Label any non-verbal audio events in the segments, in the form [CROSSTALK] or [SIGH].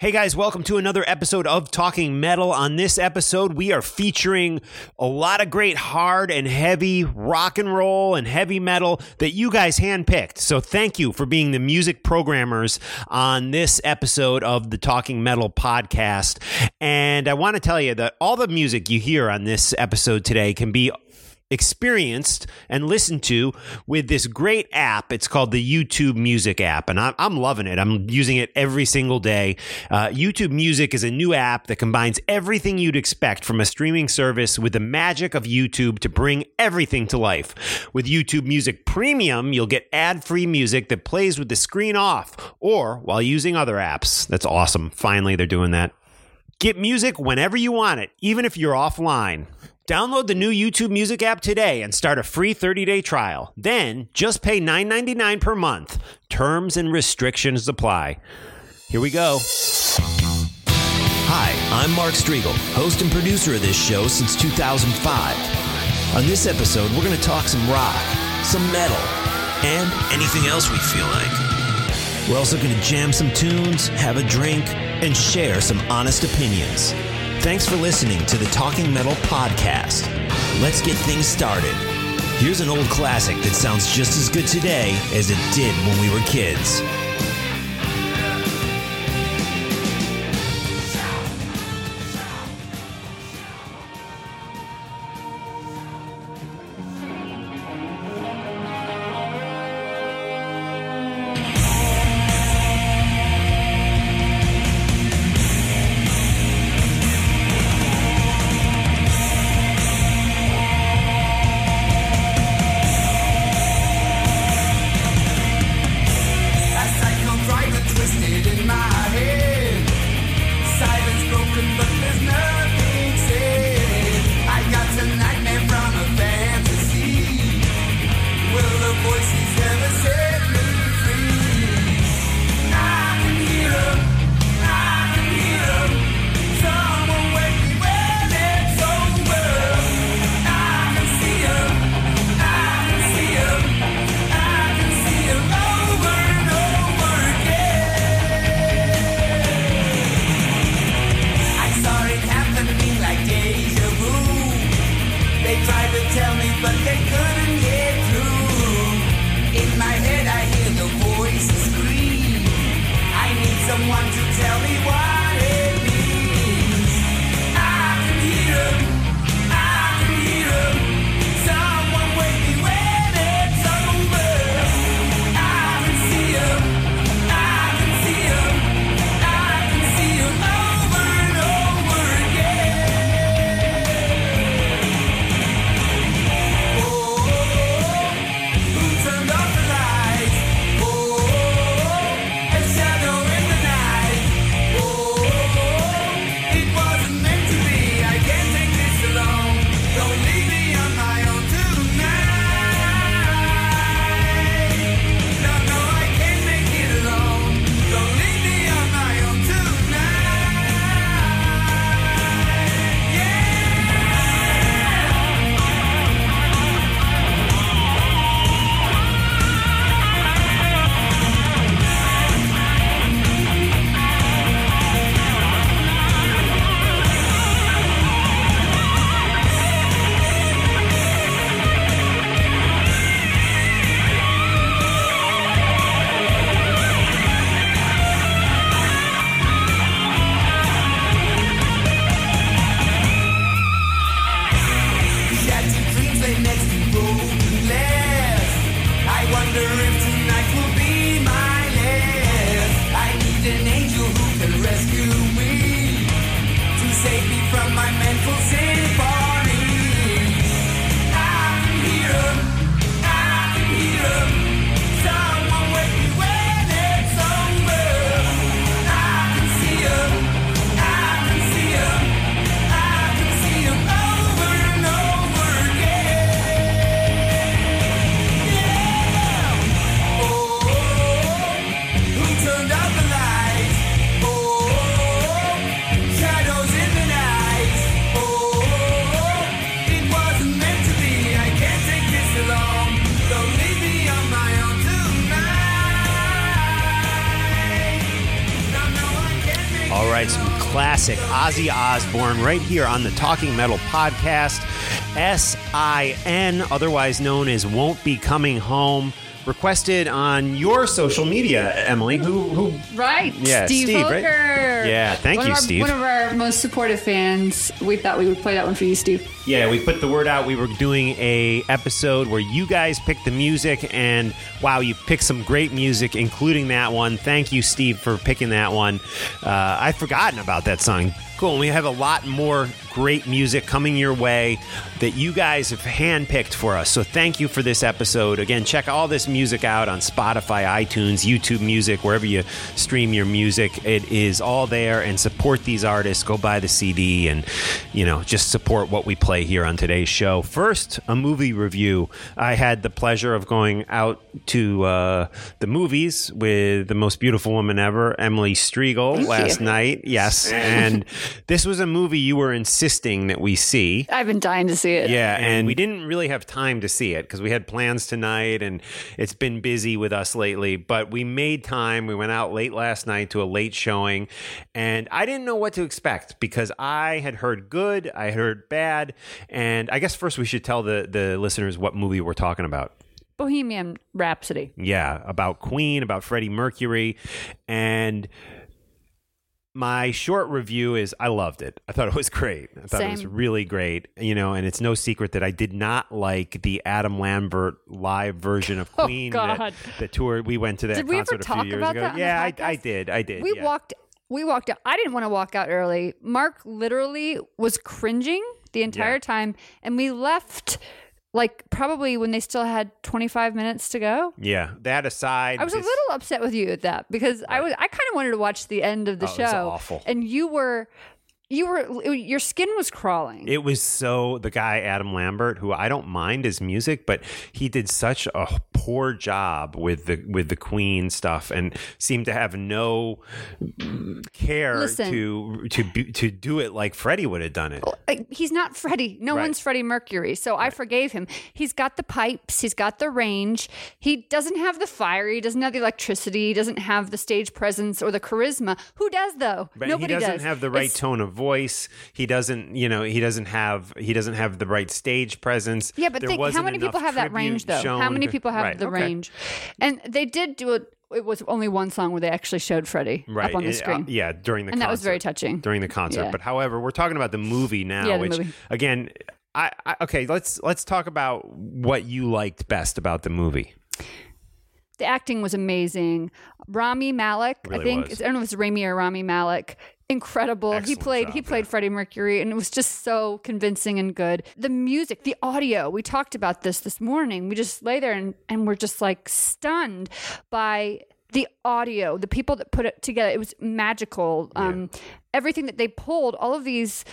Hey guys, welcome to another episode of Talking Metal. On this episode, we are featuring a lot of great hard and heavy rock and roll and heavy metal that you guys handpicked. So thank you for being the music programmers on this episode of the Talking Metal podcast. And I want to tell you that all the music you hear on this episode today can be experienced and listened to with this great app. It's called the YouTube Music app, and I'm, I'm loving it. I'm using it every single day. Uh, YouTube Music is a new app that combines everything you'd expect from a streaming service with the magic of YouTube to bring everything to life. With YouTube Music Premium, you'll get ad free music that plays with the screen off or while using other apps. That's awesome. Finally, they're doing that. Get music whenever you want it, even if you're offline. Download the new YouTube Music app today and start a free 30-day trial. Then just pay $9.99 per month. Terms and restrictions apply. Here we go. Hi, I'm Mark Strigl, host and producer of this show since 2005. On this episode, we're going to talk some rock, some metal, and anything else we feel like. We're also going to jam some tunes, have a drink, and share some honest opinions. Thanks for listening to the Talking Metal Podcast. Let's get things started. Here's an old classic that sounds just as good today as it did when we were kids. tried to tell me, but they couldn't get through. In my head, I hear the voices scream. I need someone to tell me why. Right, some classic Ozzy Osbourne right here on the Talking Metal podcast. S I N, otherwise known as Won't Be Coming Home. Requested on your social media, Emily. Who, who Right. Yeah, Steve, Steve, right? Yeah, thank One you, our, Steve. One of our most supportive fans. We thought we would play that one for you, Steve. Yeah, we put the word out. We were doing a episode where you guys picked the music, and wow, you picked some great music, including that one. Thank you, Steve, for picking that one. Uh, I'd forgotten about that song. Cool. And we have a lot more great music coming your way that you guys have handpicked for us. So thank you for this episode. Again, check all this music out on Spotify, iTunes, YouTube Music, wherever you stream your music. It is all there, and support these artists. Go buy the CD, and you know, just support what we play here on today's show. First, a movie review. I had the pleasure of going out to uh, the movies with the most beautiful woman ever, Emily Strigl, last night. Yes, and this was a movie you were insisting that we see. I've been dying to see it. Yeah, and we didn't really have time to see it because we had plans tonight and it's been busy with us lately. But we made time. We went out late last night to a late showing, and I didn't know what to expect because I had heard good, I heard bad, and I guess first we should tell the the listeners what movie we're talking about. Bohemian Rhapsody. Yeah, about Queen, about Freddie Mercury, and my short review is I loved it. I thought it was great. I thought it was really great. You know, and it's no secret that I did not like the Adam Lambert live version of [LAUGHS] Oh, Queen. that- God. The, tour we went to that Did we concert ever a few talk years about ago. that yeah, I, I did. I did. We yeah. walked. We walked out. I didn't want to walk out early. Mark literally was cringing the entire Yeah. time, and we left like probably when they still had 25 minutes to go. Yeah, that aside, I was a little upset with you at that because I was I kind of wanted to watch the end of the Oh, show. was awful. And you were you were your skin was crawling. It was so the guy Adam Lambert, who I don't mind his music, but he did such a poor job with the with the Queen stuff, and seemed to have no care Listen. to to be- to do it like Freddie would have done it. Oh, he's not Freddie. No Right. one's Freddie Mercury. So I forgave him. He's got the pipes, he's got the range. He doesn't have the fire, he doesn't have the electricity, he doesn't have the stage presence or the charisma. Who does though? But Nobody he doesn't does. have the right It's- tone of voice. He doesn't, you know, he doesn't have he doesn't have the right stage presence. Yeah, but think, how many people have that range though? How many people have Right, the okay. range? And they did do it. It was only one song where they actually showed Freddie Right. up on the and, uh, screen. yeah, during the And that was very touching. During the concert. Yeah. But however, we're talking about the movie now, Yeah, which movie. again, I, I okay, let's let's talk about what you liked best about the movie. The acting was amazing. Rami Malek, I think was. I don't know if it's Rami or Rami Malek. Incredible. he played job, he played yeah. Freddie Mercury and it was just so convincing and good. The music, the audio, we talked about this this morning. We just lay there and, and we're just like stunned by the audio, the people that put it together. It was magical. Um everything that they pulled, all of these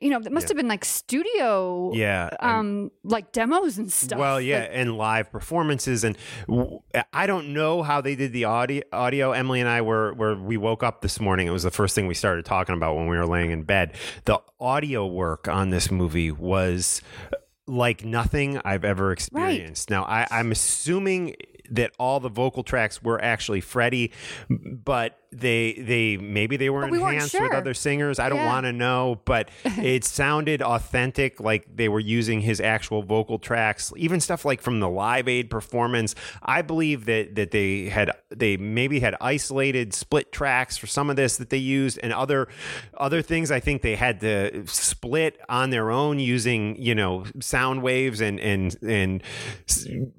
you know, that must have been like studio Yeah, and- um like demos and stuff. Well, yeah, Like, and live performances, and w- I don't know how they did the audio. Audio. Emily and I were where we woke up this morning. It was the first thing we started talking about when we were laying in bed. The audio work on this movie was like nothing I've ever experienced. Now, I, I'm assuming that all the vocal tracks were actually Freddie, but they they maybe they were But we enhanced with other singers. I don't Yeah. want to know, but [LAUGHS] it sounded authentic, like they were using his actual vocal tracks, even stuff like from the Live Aid performance. I believe that that they had they maybe had isolated split tracks for some of this that they used, and other other things. I think they had to split on their own using you know sound waves and and and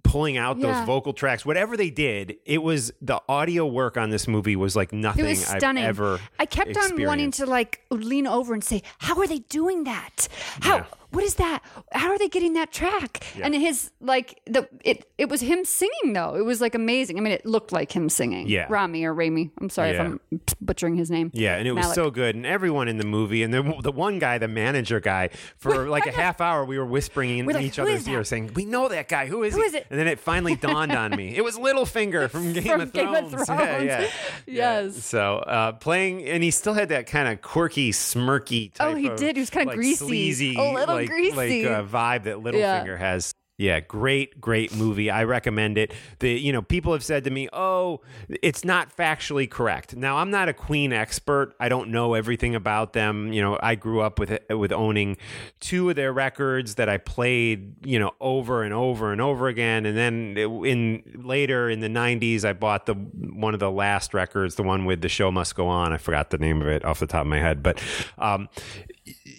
pulling out Yeah. those vocal tracks. Whatever they did, it was the audio work on this movie was like nothing It was I've stunning. ever. I kept on wanting to like lean over and say, "How are they doing that? How? What is that? How are they getting that track?" And his like the it it was him singing though. It was like amazing. I mean, it looked like him singing. Yeah. Rami or Rami. I'm sorry Yeah. if I'm butchering his name. Yeah, and it was so good, and everyone in the movie, and the the one guy, the manager guy, for like a half hour, we were whispering in We're like, each other's that?" ears, saying, "We know that guy. Who is Who he?" is it? And then it finally [LAUGHS] dawned on me. It was Littlefinger from Game, From of, Game Thrones. of Thrones. [LAUGHS] yeah. [LAUGHS] Yeah. Yes. So uh, playing, and he still had that kind of quirky, smirky. Type Oh, he of, did. He was kinda like, greasy. sleazy, A little like, greasy. like uh, vibe that Littlefinger has. Yeah, great, great movie. I recommend it. The you know people have said to me, "Oh, it's not factually correct." Now I'm not a Queen expert. I don't know everything about them. You know, I grew up with with owning two of their records that I played, you know, over and over and over again. And then in later in the '90s, I bought the one of the last records, the one with "The Show Must Go On." I forgot the name of it off the top of my head, but. Um,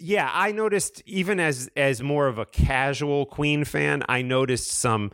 yeah, I noticed even as as more of a casual Queen fan, I noticed some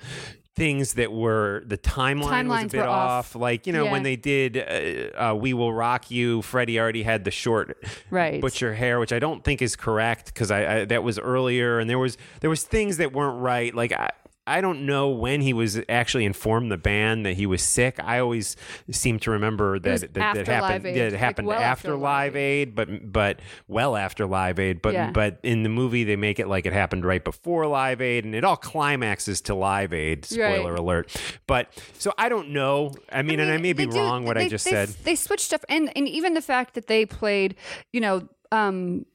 things that were the timeline was a bit off. off. Like you know Yeah. when they did uh, uh, "We Will Rock You," Freddie already had the short Right. butcher hair, which I don't think is correct because I, I that was earlier, and there was there was things that weren't right. Like I. I don't know when he was actually informed the band that he was sick. I always seem to remember that that, that happened. Yeah, it like happened well after, after Live Live Aid, but but well after Live Aid. But Yeah. but in the movie they make it like it happened right before Live Aid, and it all climaxes to Live Aid. Spoiler Right. alert! But so I don't know. I mean, and I may be do- wrong what I just they- said. They switched stuff, and and even the fact that they played, you know, um,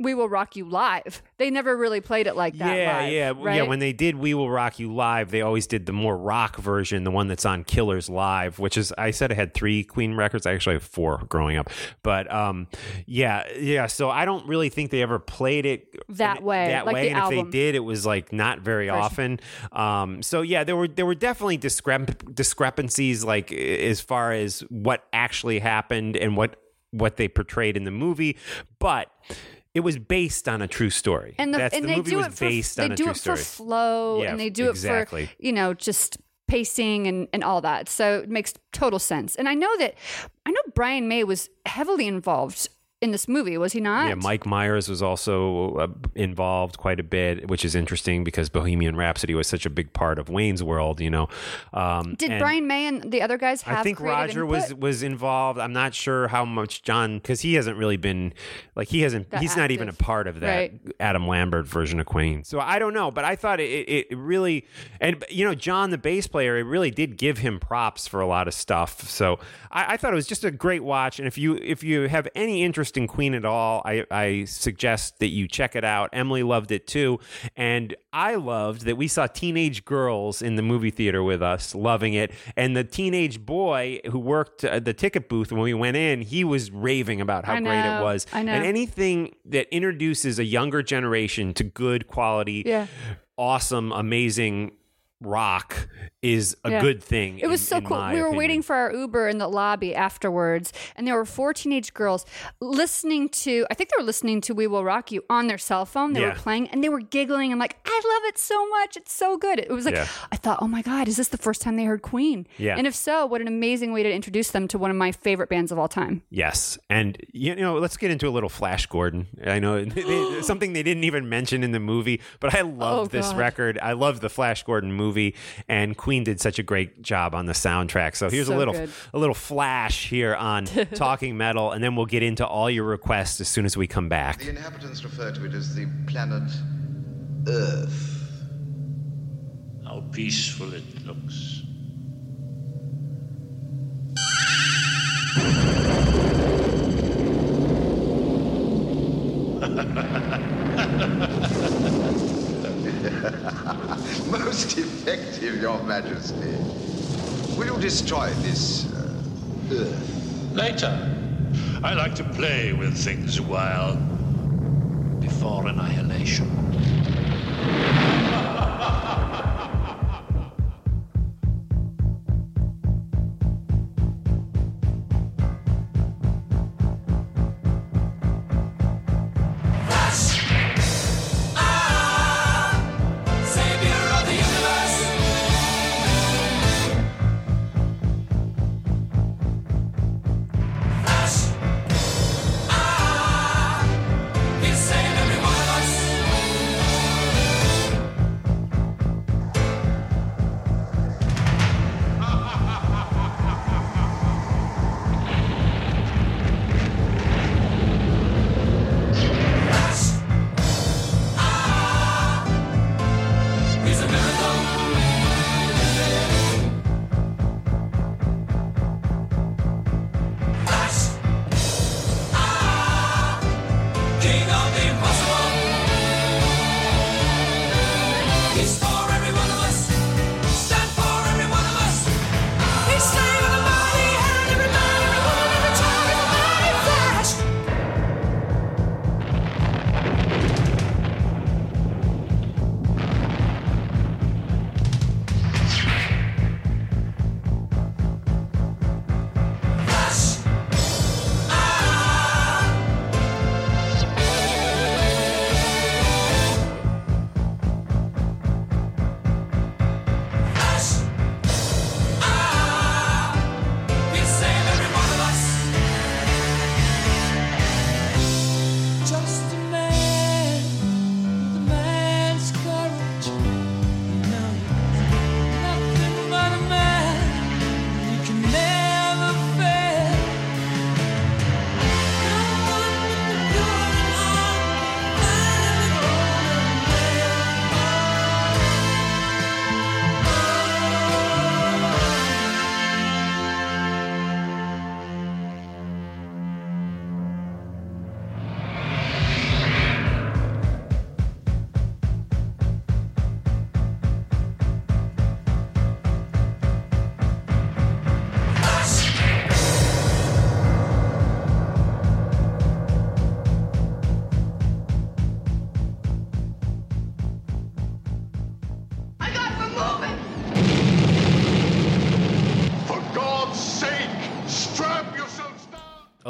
"We Will Rock You" live. They never really played it like that. yeah, live, yeah, right? yeah. When they did "We Will Rock You" live, they always did the more rock version, the one that's on Killers Live, which is I said I had three Queen records. I actually have four growing up, but um, yeah, yeah. So I don't really think they ever played it That way, That like way, the and if they did, it was like not very often. Um, so yeah, there were there were definitely discrep- discrepancies, like as far as what actually happened and what what they portrayed in the movie, but. It was based on a true story. and the, That's, and the they movie do was it for based they on a do true it story. for flow, Yeah, and they do exactly. it for you know just pacing and and all that. So it makes total sense. And I know that I know Brian May was heavily involved in this movie, was he not? Yeah, Mike Myers was also uh, involved quite a bit, which is interesting because Bohemian Rhapsody was such a big part of Wayne's World. You know, um, Did Brian May and the other guys have? I think Roger was input? was involved. I'm not sure how much John because he hasn't really been like he hasn't. That he's not even a part of that Right. Adam Lambert version of Queen. So I don't know, but I thought it, it, it really and you know John the bass player. It really did give him props for a lot of stuff. So I, I thought it was just a great watch. And if you if you have any interest in Queen at all, I, I suggest that you check it out. Emily loved it too, and I loved that we saw teenage girls in the movie theater with us, loving it. And the teenage boy who worked at the ticket booth when we went in, he was raving about how I great it was. I know. And anything that introduces a younger generation to good quality, Yeah. awesome, amazing rock is a Yeah. good thing. It was in- so in cool. We were opinion. waiting for our Uber in the lobby afterwards, and there were four teenage girls listening to, I think they were listening to We Will Rock You on their cell phone. They Yeah. were playing and they were giggling and like, I love it so much. It's so good. It was like, Yeah. I thought, oh my God, is this the first time they heard Queen? Yeah. And if so, what an amazing way to introduce them to one of my favorite bands of all time. Yes, and you know, let's get into a little Flash Gordon. I know [LAUGHS] they- [GASPS] something they didn't even mention in the movie, but I love Oh, this God. record. I love the Flash Gordon movie, and Queen did such a great job on the soundtrack. So here's a little good. a little flash here on [LAUGHS] Talking Metal, and then we'll get into all your requests as soon as we come back. The inhabitants refer to it as the planet Earth. How peaceful it looks. Most [LAUGHS] effective, Your Majesty. Will you destroy this uh, Earth? Later. I like to play with things a while. Before annihilation.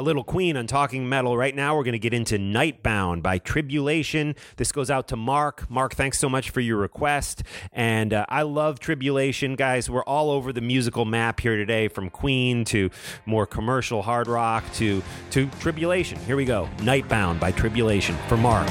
Little Queen on Talking Metal. Right now, we're going to get into Nightbound by Tribulation. This goes out to Mark. Mark, thanks so much for your request. And uh, I love Tribulation, guys. We're all over the musical map here today, from Queen to more commercial hard rock to to Tribulation. Here we go. Nightbound by Tribulation for Mark.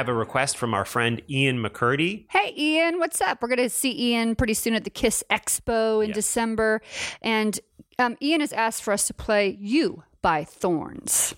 Have a request from our friend Ian McCurdy. Hey, Ian, what's up? We're going to see Ian pretty soon at the Kiss Expo in Yeah. December. And um, Ian has asked for us to play You by Thorns.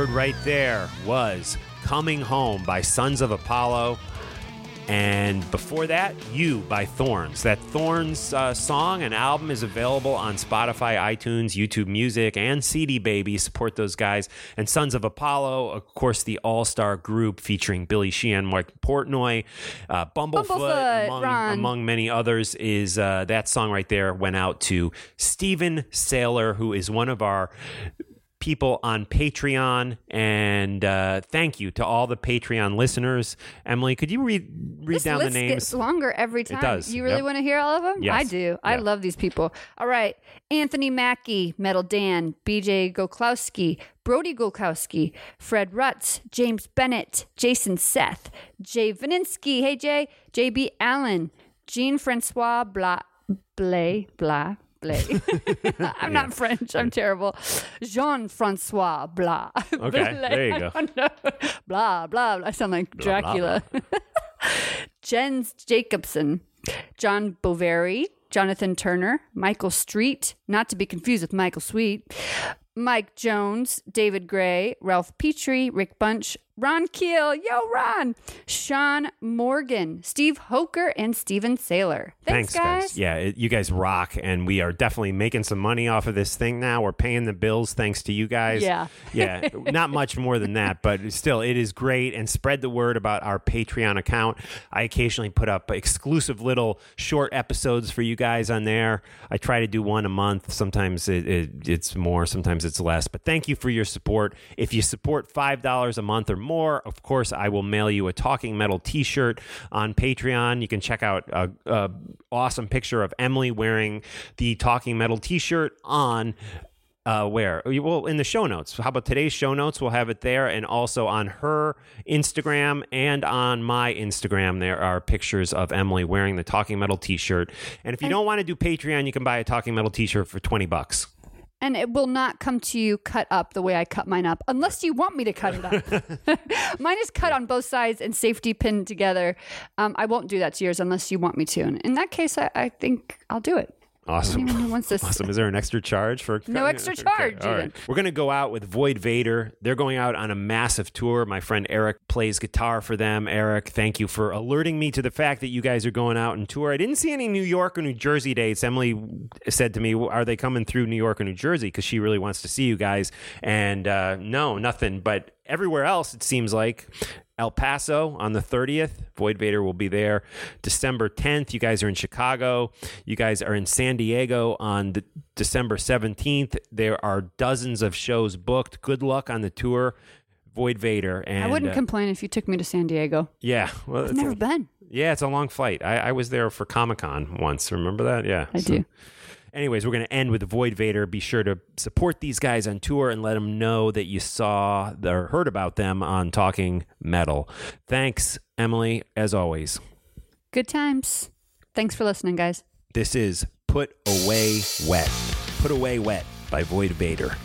Heard right there was Coming Home by Sons of Apollo. And before that, You by Thorns. That Thorns uh, song and album is available on Spotify, iTunes, YouTube Music, and CD Baby. Support those guys. And Sons of Apollo, of course, the all star group featuring Billy Sheehan, Mark Portnoy, uh, Bumblefoot, Bumblefoot, among, among many others. Is uh, that song right there went out to Stephen Saylor, who is one of our people on Patreon. And uh, thank you to all the Patreon listeners. Emily, could you read read This down the list names? gets longer every time. does, You really yep. want to hear all of them? Yes. I do. I love these people. All right. Anthony Mackey, Metal Dan, BJ Goklowski, Brody Golkowski, Fred Rutz, James Bennett, Jason Seth, Jay Vaninsky, hey Jay, JB Allen, Jean Francois Bla Blay Blah. Blay. [LAUGHS] [LAUGHS] I'm not French. I'm terrible. Jean Francois Blah. [LAUGHS] Okay, Blay. there you go. Blah, blah, blah. I sound like blah, Dracula. Jens Jacobson, John Boveri, Jonathan Turner, Michael Street, not to be confused with Michael Sweet, Mike Jones, David Gray, Ralph Petrie, Rick Bunch, Ron Keel, yo Ron, Sean Morgan, Steve Hoker, and Steven Saylor. Thanks, guys. Yeah, it, you guys rock, and we are definitely making some money off of this thing now. We're paying the bills thanks to you guys. Yeah. [LAUGHS] yeah, not much more than that, but still, it is great. And spread the word about our Patreon account. I occasionally put up exclusive little short episodes for you guys on there. I try to do one a month. Sometimes it, it, it's more, sometimes it's less. But thank you for your support. If you support five dollars a month or more, of course, I will mail you a Talking Metal T-shirt on Patreon. You can check out a, a awesome picture of Emily wearing the Talking Metal T-shirt on uh, where? Well, in the show notes. How about today's show notes? We'll have it there, and also on her Instagram and on my Instagram. There are pictures of Emily wearing the Talking Metal T-shirt. And if you don't want to do Patreon, you can buy a Talking Metal T-shirt for twenty bucks. And it will not come to you cut up the way I cut mine up, unless you want me to cut it up. [LAUGHS] [LAUGHS] mine is cut on both sides and safety pinned together. Um, I won't do that to yours unless you want me to. And in that case, I, I think I'll do it. Awesome. Anyone wants this. Awesome. Is there an extra charge for No extra charge, All even. We're going to go out with Void Vader. They're going out on a massive tour. My friend Eric plays guitar for them. Eric, thank you for alerting me to the fact that you guys are going out on tour. I didn't see any New York or New Jersey dates. Emily said to me, Are they coming through New York or New Jersey? Because she really wants to see you guys. And uh, no, nothing. But everywhere else, it seems like. El Paso on the 30th. Void Vader will be there. December 10th, you guys are in Chicago. You guys are in San Diego on the December 17th. There are dozens of shows booked. Good luck on the tour. Void Vader. And I wouldn't uh, complain if you took me to San Diego. yeah, well, I've it's never a, been. yeah, it's a long flight. I, I was there for Comic Con once. Remember that? Yeah, I So- do. Anyways, we're going to end with Void Vader. Be sure to support these guys on tour and let them know that you saw or heard about them on Talking Metal. Thanks, Emily, as always. Good times. Thanks for listening, guys. This is Put Away Wet. Put Away Wet by Void Vader.